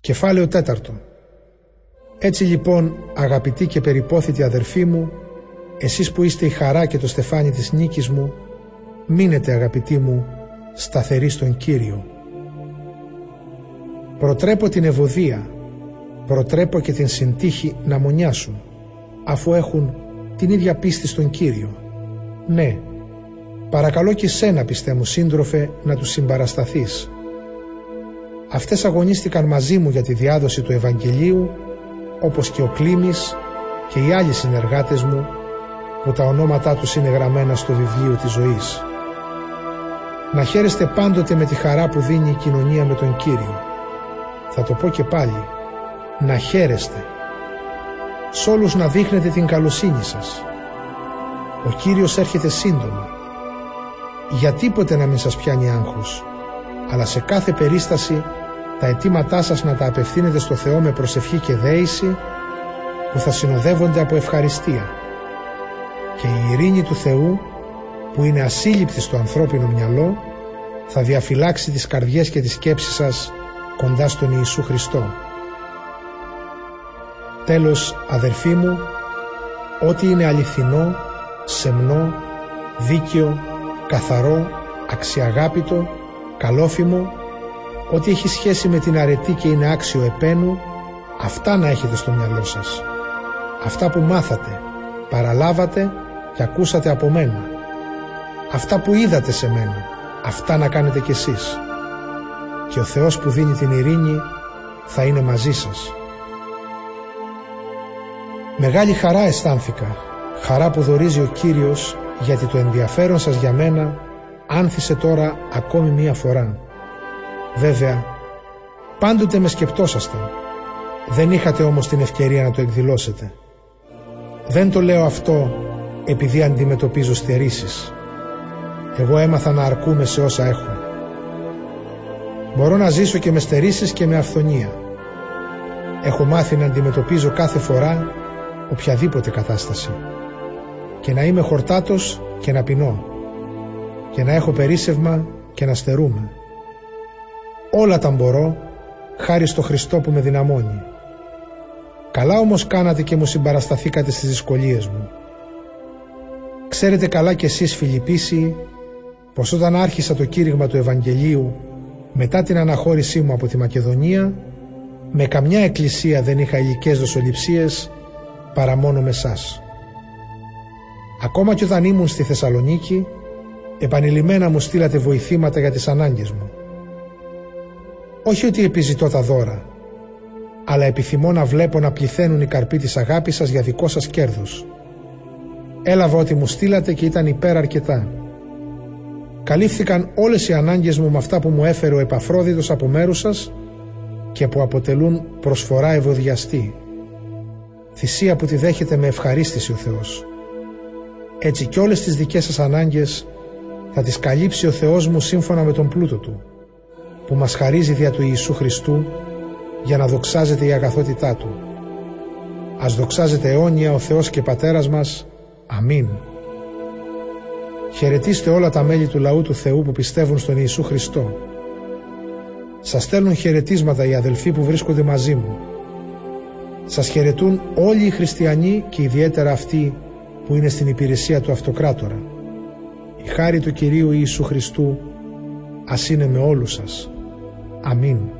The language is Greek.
Κεφάλαιο τέταρτο. Έτσι λοιπόν αγαπητοί και περιπόθητοι αδερφοί μου, εσείς που είστε η χαρά και το στεφάνι της νίκης μου, μείνετε αγαπητοί μου σταθεροί στον Κύριο. Προτρέπω την ευωδία, προτρέπω και την συντύχη να μονιάσουν, αφού έχουν την ίδια πίστη στον Κύριο. Ναι, παρακαλώ και σένα πιστέ μου σύντροφε να τους συμπαρασταθείς. Αυτές αγωνίστηκαν μαζί μου για τη διάδοση του Ευαγγελίου όπως και ο Κλήμης και οι άλλοι συνεργάτες μου που τα ονόματά τους είναι γραμμένα στο βιβλίο της ζωής. Να χαίρεστε πάντοτε με τη χαρά που δίνει η κοινωνία με τον Κύριο. Θα το πω και πάλι, να χαίρεστε. Σ' όλους να δείχνετε την καλοσύνη σας. Ο Κύριος έρχεται σύντομα. Για τίποτε να μην σας πιάνει άγχος, αλλά σε κάθε περίσταση τα αιτήματά σας να τα απευθύνετε στο Θεό με προσευχή και δέηση που θα συνοδεύονται από ευχαριστία. Και η ειρήνη του Θεού που είναι ασύλληπτη στο ανθρώπινο μυαλό θα διαφυλάξει τις καρδιές και τις σκέψεις σας κοντά στον Ιησού Χριστό. Τέλος, αδερφοί μου, ό,τι είναι αληθινό, σεμνό, δίκαιο, καθαρό, αξιαγάπητο, καλόφημο, ό,τι έχει σχέση με την αρετή και είναι άξιο επένου, αυτά να έχετε στο μυαλό σας. Αυτά που μάθατε, παραλάβατε και ακούσατε από μένα. Αυτά που είδατε σε μένα, αυτά να κάνετε κι εσείς. Και ο Θεός που δίνει την ειρήνη θα είναι μαζί σας. Μεγάλη χαρά αισθάνθηκα, χαρά που δορίζει ο Κύριος γιατί το ενδιαφέρον σας για μένα άνθησε τώρα ακόμη μία φορά. Βέβαια, πάντοτε με σκεπτόσασταν. Δεν είχατε όμως την ευκαιρία να το εκδηλώσετε. Δεν το λέω αυτό επειδή αντιμετωπίζω στερήσεις. Εγώ έμαθα να αρκούμαι σε όσα έχω. Μπορώ να ζήσω και με στερήσεις και με αυθονία. Έχω μάθει να αντιμετωπίζω κάθε φορά οποιαδήποτε κατάσταση. Και να είμαι χορτάτος και να πεινώ. Και να έχω περίσευμα και να στερούμε. Όλα τα μπορώ, χάρη στο Χριστό που με δυναμώνει. Καλά όμως κάνατε και μου συμπαρασταθήκατε στις δυσκολίες μου. Ξέρετε καλά κι εσείς Φιλιππίσιοι πως όταν άρχισα το κήρυγμα του Ευαγγελίου μετά την αναχώρησή μου από τη Μακεδονία με καμιά εκκλησία δεν είχα υλικές δοσοληψίες παρά μόνο με σας. Ακόμα και όταν ήμουν στη Θεσσαλονίκη επανειλημμένα μου στείλατε βοηθήματα για τις ανάγκες μου. Όχι ότι επιζητώ τα δώρα, αλλά επιθυμώ να βλέπω να πληθαίνουν οι καρποί της αγάπης σας για δικό σας κέρδος. Έλαβα ό,τι μου στείλατε και ήταν υπέρ αρκετά. Καλύφθηκαν όλες οι ανάγκες μου με αυτά που μου έφερε ο Επαφρόδιτος από μέρους σας και που αποτελούν προσφορά ευωδιαστή. Θυσία που τη δέχεται με ευχαρίστηση ο Θεός. Έτσι κι όλες τις δικές σας ανάγκες θα τις καλύψει ο Θεός μου σύμφωνα με τον πλούτο Του που μας χαρίζει δια του Ιησού Χριστού για να δοξάζεται η αγαθότητά Του. Ας δοξάζεται αιώνια ο Θεός και Πατέρας μας. Αμήν. Χαιρετίστε όλα τα μέλη του λαού του Θεού που πιστεύουν στον Ιησού Χριστό. Σας στέλνουν χαιρετίσματα οι αδελφοί που βρίσκονται μαζί μου. Σας χαιρετούν όλοι οι χριστιανοί και ιδιαίτερα αυτοί που είναι στην υπηρεσία του Αυτοκράτορα. Η χάρη του Κυρίου Ιησού Χριστού ας είναι με όλους σας. Αμήν.